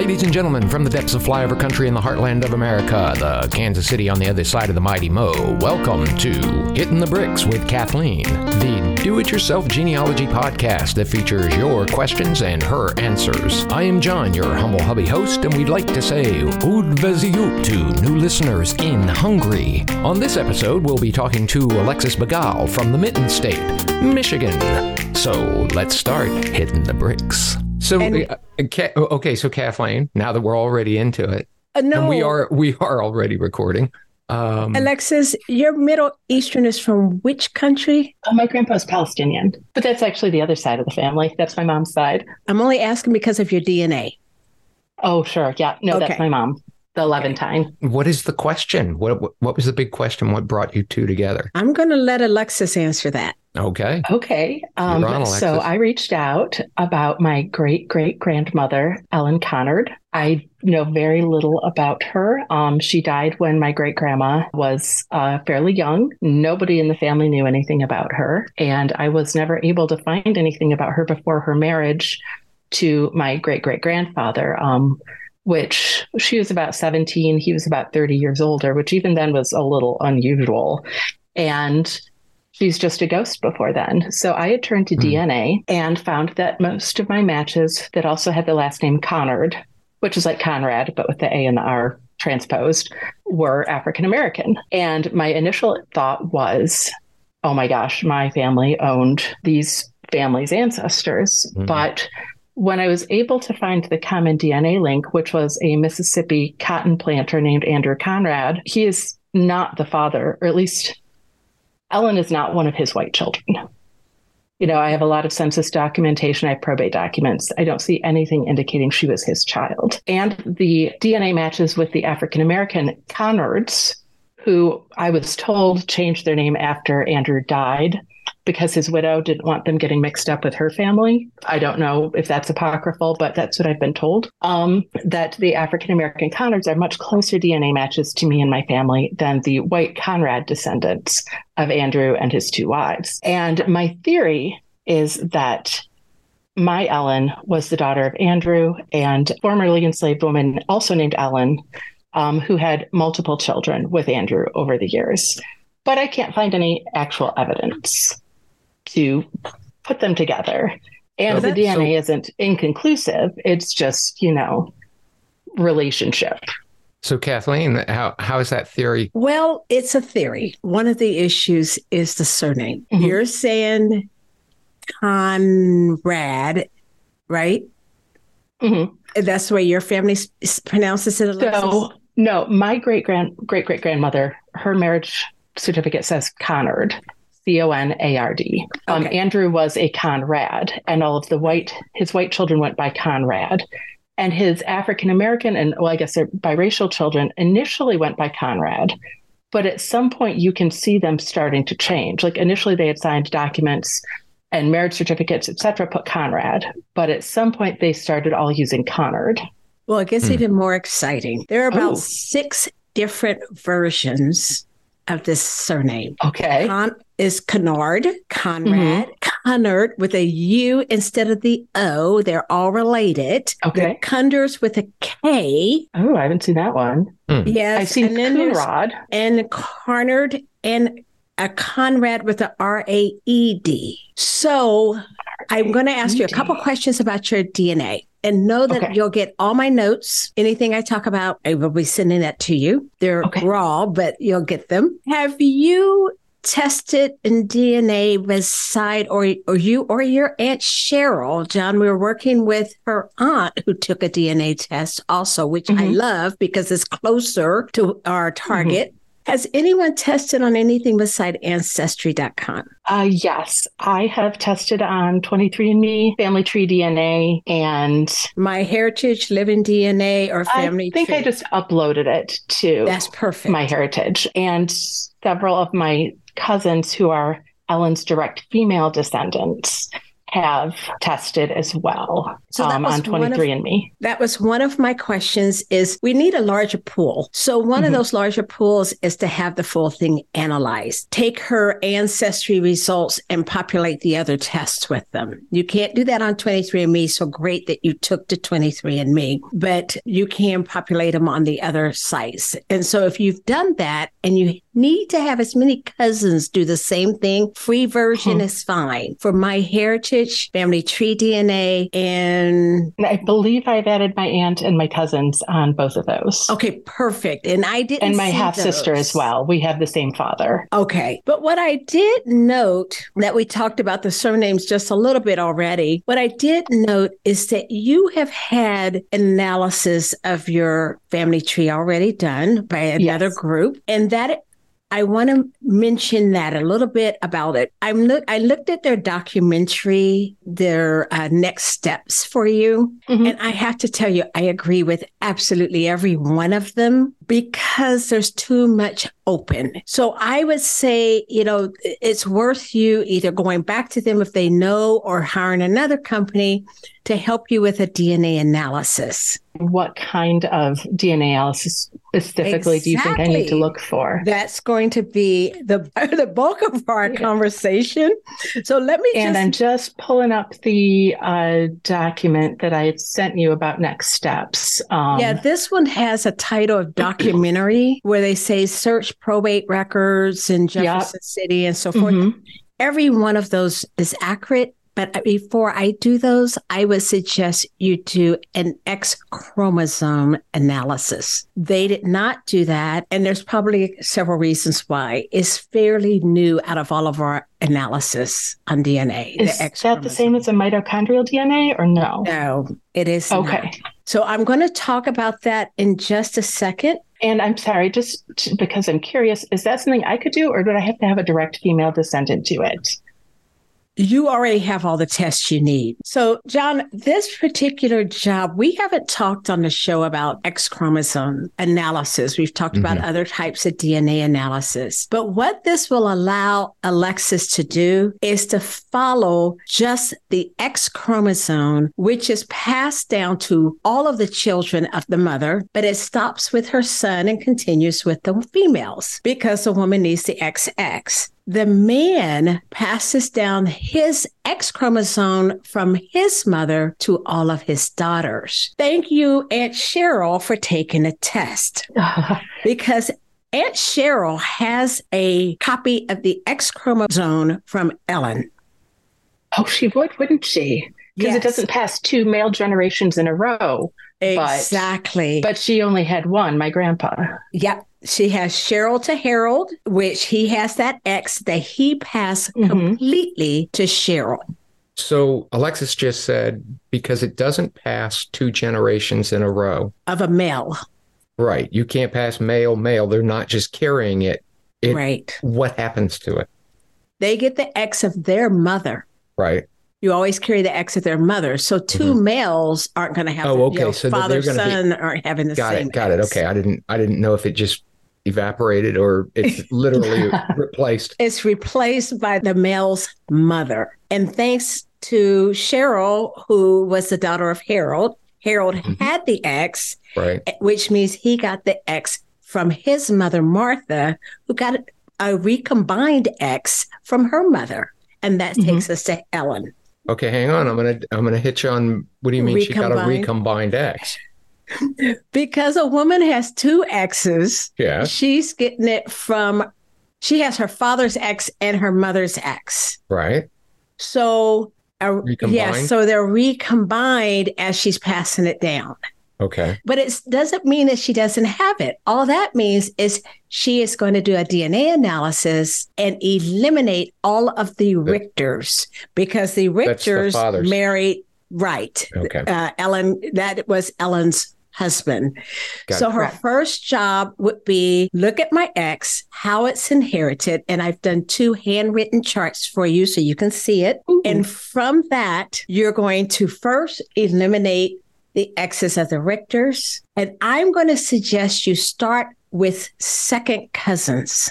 Ladies and gentlemen, from the depths of flyover country in the heartland of America, the Kansas City on the other side of the mighty Mo, welcome to Hitting the Bricks with Kathleen, the do it yourself genealogy podcast that features your questions and her answers. I am John, your humble hubby host, and we'd like to say Udveziyut to new listeners in Hungary. On this episode, we'll be talking to Alexis Bagale from the Mitten State, Michigan. So let's start hitting the bricks. So, And- uh, okay, so Kathleen, now that we're already into it, Uh, no, and we are we are already recording. Um, Alexis, your Middle Eastern is from which country? Oh, my grandpa's Palestinian, but that's actually the other side of the family. That's my mom's side. I'm only asking because of your DNA. Oh, sure. Yeah. No, Okay. that's my mom, the Levantine. what is the question? What what- what was the big question? What brought you two together? I'm going to let Alexis answer that. Okay, Okay. Um, on, so I reached out about my great great grandmother, Ellen Conard. I know very little about her. Um, she died when my great grandma was uh, fairly young. Nobody in the family knew anything about her. And I was never able to find anything about her before her marriage to my great great grandfather. Um, which she was about 17, he was about 30 years older, which even then was a little unusual. And she's just a ghost before then. So I had turned to Hmm. DNA and found that most of my matches that also had the last name Conard, which is like Conrad, but with the A and the R transposed, were African American. And my initial thought was, oh my gosh, my family owned these families' ancestors. Mhm. But when I was able to find the common DNA link, which was a Mississippi cotton planter named Andrew Conrad, he is not the father, or at least Ellen is not one of his white children. You know, I have a lot of census documentation, I have probate documents. I don't see anything indicating she was his child. And the DNA matches with the African American Conards, who I was told changed their name after Andrew died because his widow didn't want them getting mixed up with her family. I don't know if that's apocryphal, but that's what I've been told. Um, that the African American Conards are much closer DNA matches to me and my family than the white Conrad descendants of Andrew and his two wives. And my theory is that my Ellen was the daughter of Andrew and formerly enslaved woman, also named Ellen, um, who had multiple children with Andrew over the years. But I can't find any actual evidence to put them together. And So the that- DNA so- isn't inconclusive. It's just, you know, relationship. so Kathleen, how how is that theory? Well, it's a theory. One of the issues is the surname. Mhm. You're saying Conrad, right? Mhm. That's the way your family s- s- pronounces it. Alexis? So no, my great grand great great grandmother, her marriage certificate says Conard, C O N A R D. Um, Okay. Andrew was a Conrad, and all of the white his white children went by Conrad, and his African American and well, I guess they're biracial children initially went by Conrad. But at some point, you can see them starting to change. Like initially, they had signed documents and marriage certificates, etc., put Conrad. But at some point, they started all using Conard. Well, it gets Hmm. even more exciting. There are about Oh. six different versions of this surname. Okay. Con is Conard, Conrad, Mm-hmm. Connard with a U instead of the O. They're all related. Okay. Cunders with a K. Oh, I haven't seen that one. Yes. I've seen and then there's- and Carnard and a Conrad with a R A E D. So I'm going to ask you a couple questions about your DNA and know that Okay. you'll get all my notes. Anything I talk about, I will be sending that to you. They're Okay. raw, but you'll get them. Have you tested in DNA beside or or you or your aunt Cheryl, John? We were working with her aunt who took a DNA test also, which I Mhm. love because it's closer to our target. Has anyone tested on anything beside ancestry.com? Uh, yes, I have tested on 23andMe, Family Tree DNA, and MyHeritage, living DNA, or family I think tree? I just uploaded it to That's perfect. MyHeritage. And several of my cousins who are Ellen's direct female descendants have tested as well so um, on 23andMe. That was one of my questions is we need a larger pool. So one mm-hmm. of those larger pools is to have the full thing analyzed. Take her ancestry results and populate the other tests with them. You can't do that on 23andMe. So great that you took to 23andMe, but you can populate them on the other sites. And so if you've done that and you need to have as many cousins do the same thing, free version hmm. is fine. For my heritage, family tree DNA, and I believe I've added my aunt and my cousins on both of those. Okay, perfect. And I didn't And my half sister as well. We have the same father. Okay. But what I did note that we talked about the surnames just a little bit already, what I did note is that you have had analysis of your family tree already done by another yes. group, and that I want to mention that a little bit about it. I'm look. I looked at their documentary, their uh, next steps for you, mm-hmm. and I have to tell you, I agree with absolutely every one of them because there's too much open. So I would say, you know, it's worth you either going back to them if they know, or hiring another company to help you with a DNA analysis what kind of DNA analysis specifically exactly. do you think I need to look for? That's going to be the the bulk of our yeah. conversation. So let me. And just... I'm just pulling up the uh, document that I had sent you about next steps. Um, yeah, this one has a title of documentary where they say search probate records in Jefferson yep. City and so forth. Mm-hmm. Every one of those is accurate but before I do those, I would suggest you do an X chromosome analysis. They did not do that. And there's probably several reasons why. It's fairly new out of all of our analysis on DNA. Is that the same as a mitochondrial DNA or no? No, it is. Okay. Not. So I'm going to talk about that in just a second. And I'm sorry, just because I'm curious, is that something I could do, or do I have to have a direct female descendant do it? You already have all the tests you need. So, John, this particular job, we haven't talked on the show about X chromosome analysis. We've talked mm-hmm. about other types of DNA analysis. But what this will allow Alexis to do is to follow just the X chromosome, which is passed down to all of the children of the mother, but it stops with her son and continues with the females because the woman needs the XX the man passes down his X chromosome from his mother to all of his daughters. Thank you, Aunt Cheryl, for taking a test because Aunt Cheryl has a copy of the X chromosome from Ellen. Oh, she would, wouldn't she? Because yes. it doesn't pass two male generations in a row. Exactly. But, but she only had one, my grandpa. Yep she has Cheryl to Harold, which he has that X that he passed mm-hmm. completely to Cheryl. So Alexis just said because it doesn't pass two generations in a row of a male. Right. You can't pass male, male. They're not just carrying it. it right. What happens to it? They get the X of their mother. Right. You always carry the X of their mother. So 2 mm-hmm. males aren't going to have. Oh, okay. You know, so father son be... aren't having the got same. Got it, got X. it. Okay, I didn't. I didn't know if it just evaporated or it's literally replaced? It's replaced by the male's mother. And thanks to Cheryl, who was the daughter of Harold, Harold mm-hmm. had the X, right. which means he got the X from his mother, Martha, who got a recombined X from her mother. And that mm-hmm. takes us to Ellen. Okay, hang on. I'm gonna I'm gonna hit you on what do you mean recombined. she got a recombined X? Because a woman has two exes. Yeah. She's getting it from, she has her father's ex and her mother's ex. Right. So, uh, yeah, so they're recombined as she's passing it down. Okay. But it doesn't mean that she doesn't have it. All that means is she is going to do a DNA analysis and eliminate all of the Richters because the Richters the married, right. Okay. Uh, Ellen, that was Ellen's husband. Got so it. her first job would be look at my X, how it's inherited. And I've done two handwritten charts for you so you can see it. Ooh. And from that, you're going to first eliminate the X's of the Richters. And I'm going to suggest you start with second cousins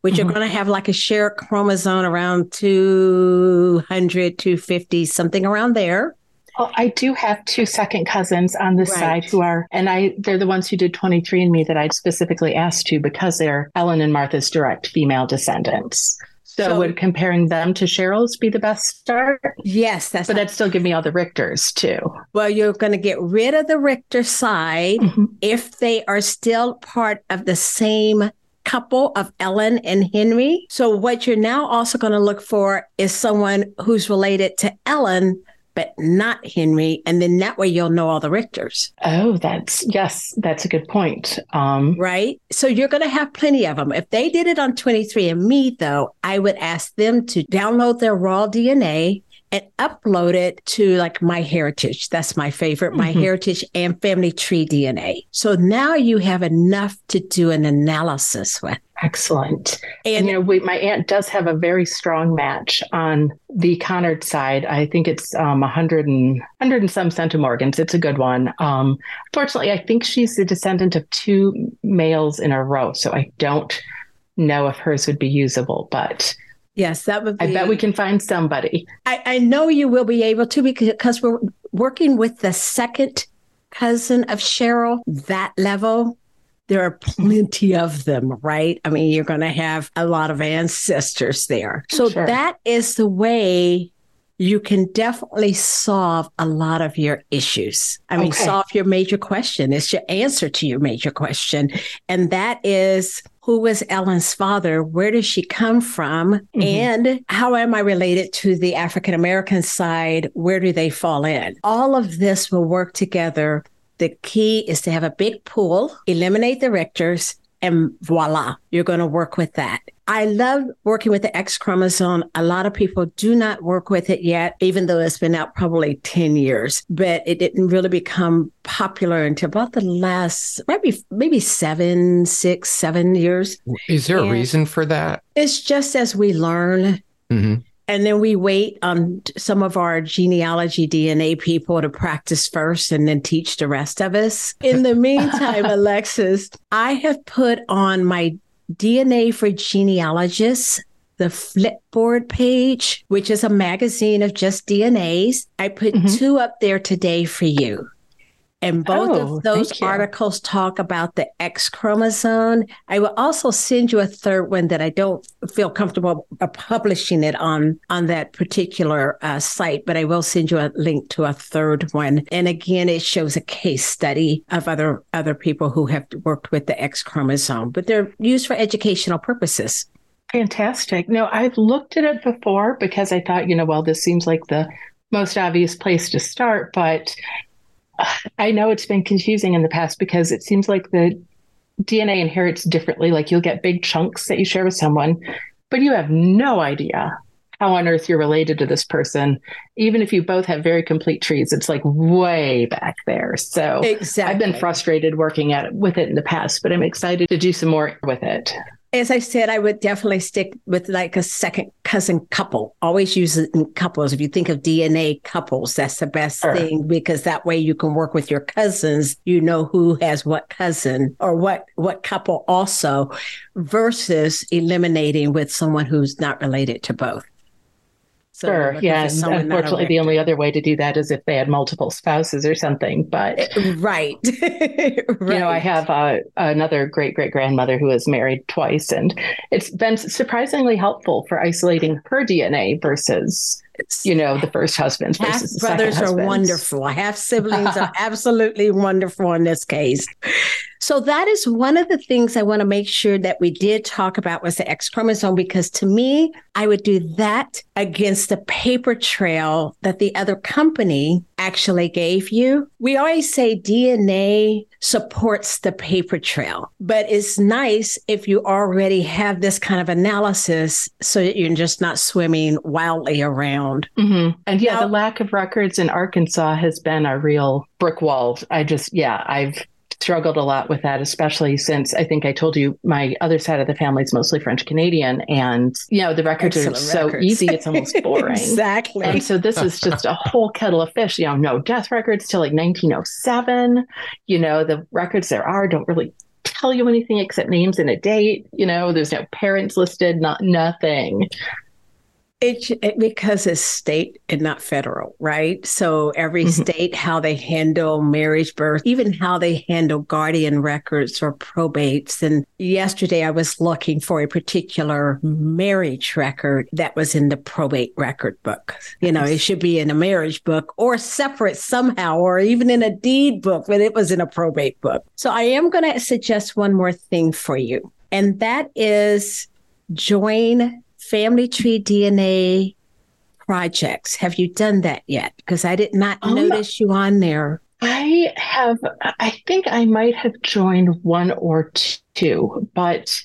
which mm-hmm. you're going to have like a shared chromosome around 200, 250, something around there. Well, I do have two second cousins on this right. side who are, and I, they're the ones who did 23andMe that I specifically asked to because they're Ellen and Martha's direct female descendants. So, so, would comparing them to Cheryl's be the best start? Yes, that's. But that'd still give me all the Richters too. Well, you're going to get rid of the Richter side mm-hmm. if they are still part of the same couple of Ellen and Henry. So what you're now also going to look for is someone who's related to Ellen but not Henry. And then that way you'll know all the Richters. Oh, that's, yes, that's a good point. Um, right. So you're going to have plenty of them. If they did it on 23andMe, though, I would ask them to download their raw DNA and upload it to like MyHeritage That's my favorite, mm-hmm. MyHeritage and family tree DNA. So now you have enough to do an analysis with. Excellent. And, and you know, we, my aunt does have a very strong match on the Conard side. I think it's um, 100 and 100 and some centimorgans. It's a good one. Um, fortunately, I think she's the descendant of two males in a row. So I don't know if hers would be usable, but Yes, that would be. I bet we can find somebody. I, I know you will be able to because we're working with the second cousin of Cheryl, that level. There are plenty of them, right? I mean, you're going to have a lot of ancestors there. So sure. that is the way you can definitely solve a lot of your issues. I mean, okay. solve your major question. It's your answer to your major question. And that is who was Ellen's father? Where does she come from? Mm-hmm. And how am I related to the African American side? Where do they fall in? All of this will work together. The key is to have a big pool, eliminate the Richters, and voila, you're going to work with that. I love working with the X chromosome. A lot of people do not work with it yet, even though it's been out probably 10 years, but it didn't really become popular until about the last maybe maybe seven, six, seven years. Is there and a reason for that? It's just as we learn. Mm-hmm. And then we wait on some of our genealogy DNA people to practice first and then teach the rest of us. In the meantime, Alexis, I have put on my DNA for Genealogists, the Flipboard page, which is a magazine of just DNAs. I put mm-hmm. two up there today for you. And both oh, of those articles talk about the X chromosome. I will also send you a third one that I don't feel comfortable publishing it on on that particular uh, site, but I will send you a link to a third one. And again, it shows a case study of other other people who have worked with the X chromosome, but they're used for educational purposes. Fantastic. No, I've looked at it before because I thought, you know, well, this seems like the most obvious place to start, but I know it's been confusing in the past because it seems like the DNA inherits differently. Like you'll get big chunks that you share with someone, but you have no idea how on earth you're related to this person. Even if you both have very complete trees, it's like way back there. So exactly. I've been frustrated working at it with it in the past, but I'm excited to do some more with it as I said, I would definitely stick with like a second cousin couple. Always use it in couples. If you think of DNA couples, that's the best sure. thing because that way you can work with your cousins. You know who has what cousin or what what couple also, versus eliminating with someone who's not related to both. So sure. Yeah. unfortunately, the only other way to do that is if they had multiple spouses or something. But eh, right. right. You know, I have uh, another great great grandmother who is married twice, and it's been surprisingly helpful for isolating her DNA versus you know the first husbands half versus brothers are wonderful half siblings are absolutely wonderful in this case so that is one of the things I want to make sure that we did talk about was the X chromosome, because to me, I would do that against the paper trail that the other company actually gave you. We always say DNA supports the paper trail, but it's nice if you already have this kind of analysis so that you're just not swimming wildly around. Mm-hmm. And yeah, now, the lack of records in Arkansas has been a real brick wall. I just, yeah, I've struggled a lot with that, especially since I think I told you my other side of the family is mostly French Canadian. And, you know, the records Excellent are so records. easy, it's almost boring. exactly. And so this is just a whole kettle of fish. You know, no death records till like 1907. You know, the records there are don't really tell you anything except names and a date. You know, there's no parents listed, not nothing. It, it, because it's state and not federal, right? So every mm-hmm. state, how they handle marriage, birth, even how they handle guardian records or probates. And yesterday, I was looking for a particular marriage record that was in the probate record book. You know, it should be in a marriage book or separate somehow, or even in a deed book, but it was in a probate book. So I am going to suggest one more thing for you, and that is join family tree DNA projects. Have you done that yet? Because I did not um, notice you on there. I have, I think I might have joined one or two, but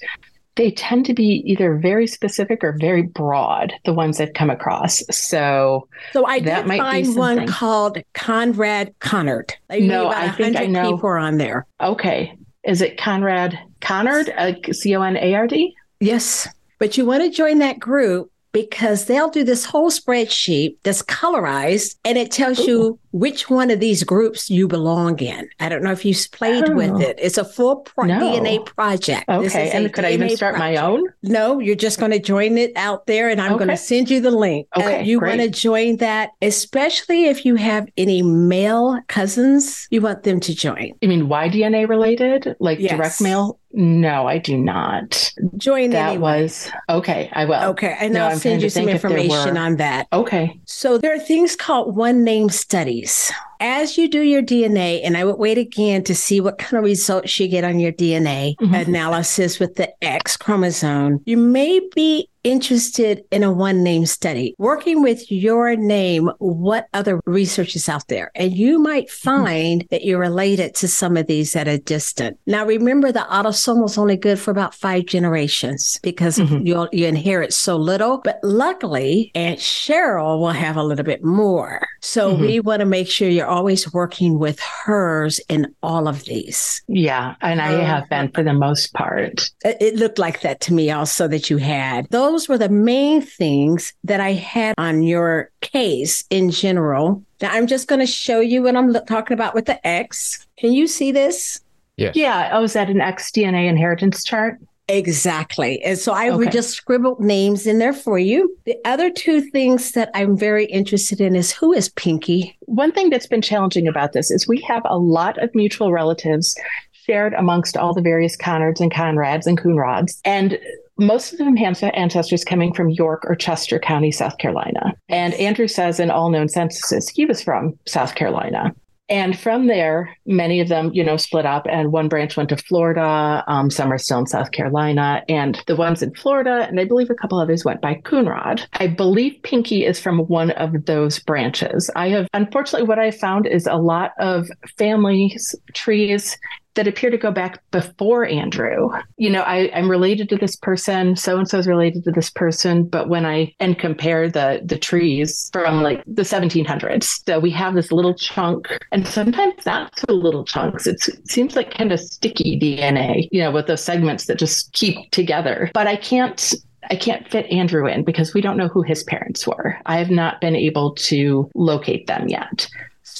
they tend to be either very specific or very broad, the ones I've come across. So, so I did find one called Conrad Conard. No, I think I know. People are on there. Okay. Is it Conrad Conard? Uh, C O N A R D? Yes. But you want to join that group because they'll do this whole spreadsheet that's colorized and it tells Ooh. you which one of these groups you belong in. I don't know if you've played oh. with it. It's a full pro- no. DNA project. Okay. And could DNA I even start project. my own? No, you're just going to join it out there and I'm okay. going to send you the link. Uh, okay. Uh, you want to join that, especially if you have any male cousins, you want them to join. You mean Y DNA related? Like yes. direct mail? No, I do not. Join that anyway. was okay. I will. Okay, and no, I'll send you some information on that. Okay. So there are things called one name studies as you do your DNA, and I would wait again to see what kind of results you get on your DNA mm-hmm. analysis with the X chromosome, you may be interested in a one name study, working with your name, what other research is out there? And you might mm-hmm. find mm-hmm. that you're related to some of these that are distant. Now, remember the autosomal is only good for about five generations because mm-hmm. you you inherit so little. But luckily, Aunt Cheryl will have a little bit more. So mm-hmm. we want to make sure you're always working with hers in all of these. Yeah. And I um, have been for the most part. It looked like that to me also that you had. Those were the main things that I had on your case in general. Now I'm just going to show you what I'm talking about with the X. Can you see this? Yeah. Yeah. Oh, is that an X DNA inheritance chart? Exactly. And so I okay. just scribble names in there for you. The other two things that I'm very interested in is who is Pinky? One thing that's been challenging about this is we have a lot of mutual relatives shared amongst all the various Conards and Conrads and Coonrods. And most of them have ancestors coming from York or Chester County, South Carolina. And Andrew says in all known censuses, he was from South Carolina. And from there, many of them, you know, split up, and one branch went to Florida. Um, some are still in South Carolina, and the ones in Florida, and I believe a couple others went by Coonrod. I believe Pinky is from one of those branches. I have, unfortunately, what I found is a lot of families, trees, that appear to go back before Andrew. You know, I, I'm related to this person, so and so is related to this person, but when I and compare the the trees from like the 1700s, so we have this little chunk, and sometimes not so little chunks. It's, it seems like kind of sticky DNA, you know, with those segments that just keep together. But I can't I can't fit Andrew in because we don't know who his parents were. I have not been able to locate them yet.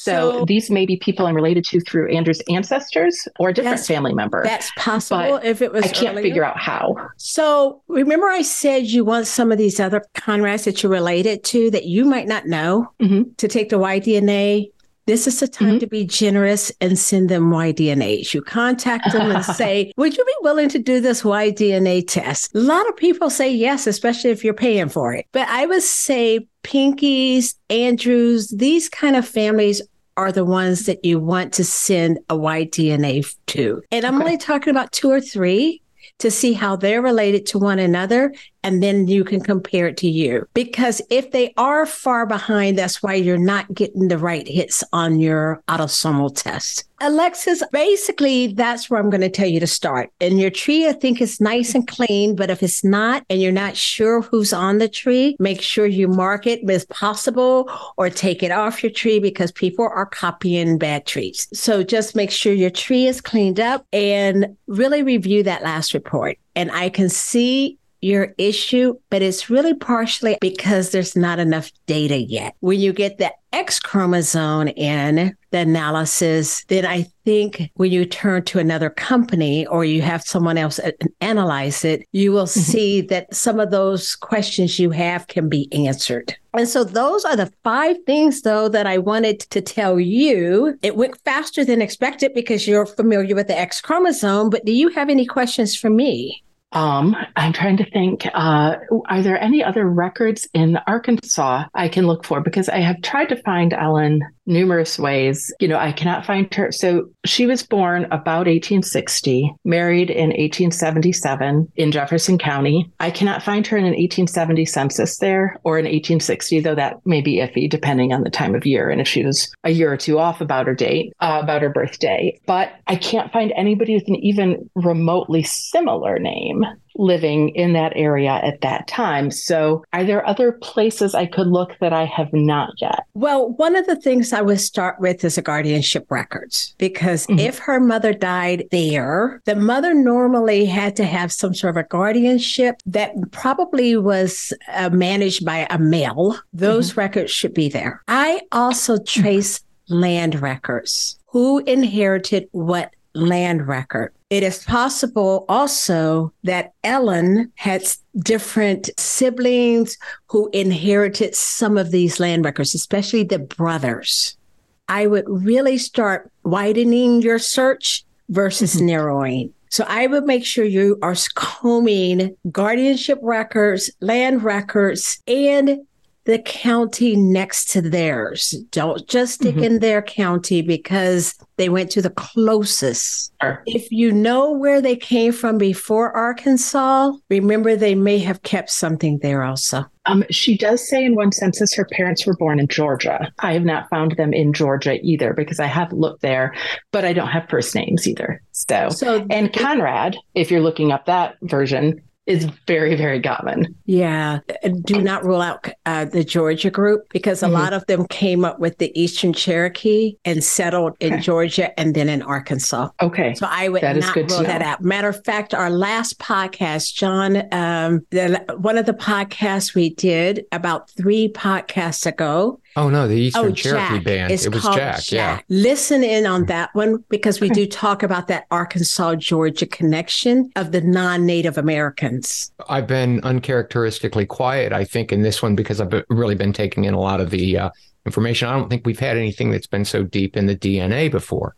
So, so, these may be people I'm related to through Andrew's ancestors or a different family member. That's possible if it was. I can't earlier. figure out how. So remember, I said you want some of these other Conrads that you're related to that you might not know mm-hmm. to take the Y DNA. This is the time mm-hmm. to be generous and send them Y-DNAs. You contact them and say, Would you be willing to do this Y-DNA test? A lot of people say yes, especially if you're paying for it. But I would say Pinkies, Andrews, these kind of families are the ones that you want to send a Y-DNA to. And I'm okay. only talking about two or three to see how they're related to one another and then you can compare it to you. Because if they are far behind, that's why you're not getting the right hits on your autosomal test. Alexis, basically, that's where I'm going to tell you to start. And your tree, I think, is nice and clean. But if it's not, and you're not sure who's on the tree, make sure you mark it as possible or take it off your tree because people are copying bad trees. So just make sure your tree is cleaned up and really review that last report. And I can see your issue, but it's really partially because there's not enough data yet. When you get the X chromosome in the analysis, then I think when you turn to another company or you have someone else analyze it, you will mm-hmm. see that some of those questions you have can be answered. And so those are the five things, though, that I wanted to tell you. It went faster than expected because you're familiar with the X chromosome, but do you have any questions for me? Um, I'm trying to think. Uh, are there any other records in Arkansas I can look for? Because I have tried to find Ellen numerous ways. You know, I cannot find her. So she was born about 1860, married in 1877 in Jefferson County. I cannot find her in an 1870 census there or in 1860, though that may be iffy depending on the time of year and if she was a year or two off about her date, uh, about her birthday. But I can't find anybody with an even remotely similar name living in that area at that time. So, are there other places I could look that I have not yet? Well, one of the things I would start with is a guardianship records because mm-hmm. if her mother died there, the mother normally had to have some sort of a guardianship that probably was uh, managed by a male. Those mm-hmm. records should be there. I also trace mm-hmm. land records. Who inherited what land record? It is possible also that Ellen had different siblings who inherited some of these land records, especially the brothers. I would really start widening your search versus mm-hmm. narrowing. So I would make sure you are combing guardianship records, land records, and the county next to theirs. Don't just stick mm-hmm. in their county because they went to the closest. Sure. If you know where they came from before Arkansas, remember they may have kept something there also. Um, she does say in one census her parents were born in Georgia. I have not found them in Georgia either because I have looked there, but I don't have first names either. So, so and Conrad, if you're looking up that version, is very, very common. Yeah. Do not rule out uh, the Georgia group because a mm-hmm. lot of them came up with the Eastern Cherokee and settled in okay. Georgia and then in Arkansas. Okay. So I would that not rule that out. Matter of fact, our last podcast, John, um, the, one of the podcasts we did about three podcasts ago, Oh no, the Eastern oh, Cherokee Jack. Band. It was Jack, Jack, Yeah. Listen in on that one because we do talk about that Arkansas Georgia connection of the non-Native Americans. I've been uncharacteristically quiet, I think, in this one because I've really been taking in a lot of the uh, information. I don't think we've had anything that's been so deep in the DNA before.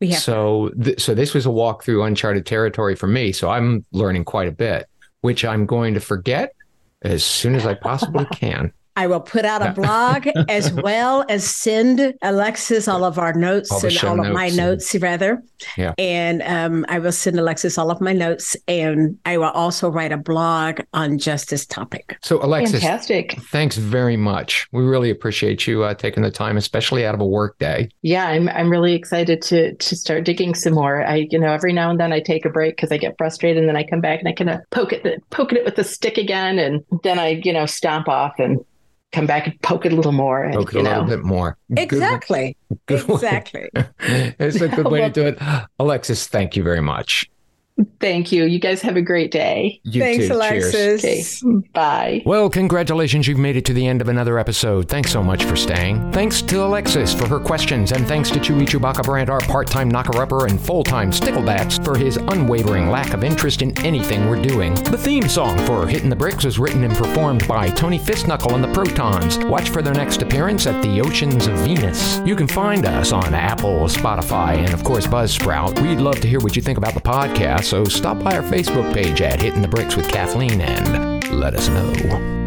We have. So, th- so this was a walk through uncharted territory for me. So I'm learning quite a bit, which I'm going to forget as soon as I possibly can. I will put out a blog as well as send Alexis all of our notes all and all of my notes, rather. Yeah. And um, I will send Alexis all of my notes, and I will also write a blog on just this topic. So, Alexis, fantastic! Thanks very much. We really appreciate you uh, taking the time, especially out of a work day. Yeah, I'm I'm really excited to to start digging some more. I you know every now and then I take a break because I get frustrated, and then I come back and I kind of poke it poke it with the stick again, and then I you know stomp off and come back and poke it a little more. And, poke it a know. little bit more. Exactly. Good, good exactly. it's a good way to do it. Alexis, thank you very much. Thank you. You guys have a great day. You Thanks, too. Alexis. Cheers. Okay. Bye. Well, congratulations. You've made it to the end of another episode. Thanks so much for staying. Thanks to Alexis for her questions, and thanks to Chewey Chewbacca Brandt, our part time knocker upper and full time sticklebacks, for his unwavering lack of interest in anything we're doing. The theme song for Hitting the Bricks was written and performed by Tony Fistknuckle and the Protons. Watch for their next appearance at the Oceans of Venus. You can find us on Apple, Spotify, and of course Buzzsprout. We'd love to hear what you think about the podcast, so stop by our Facebook page at Hitting the Bricks with Kathleen and let us know.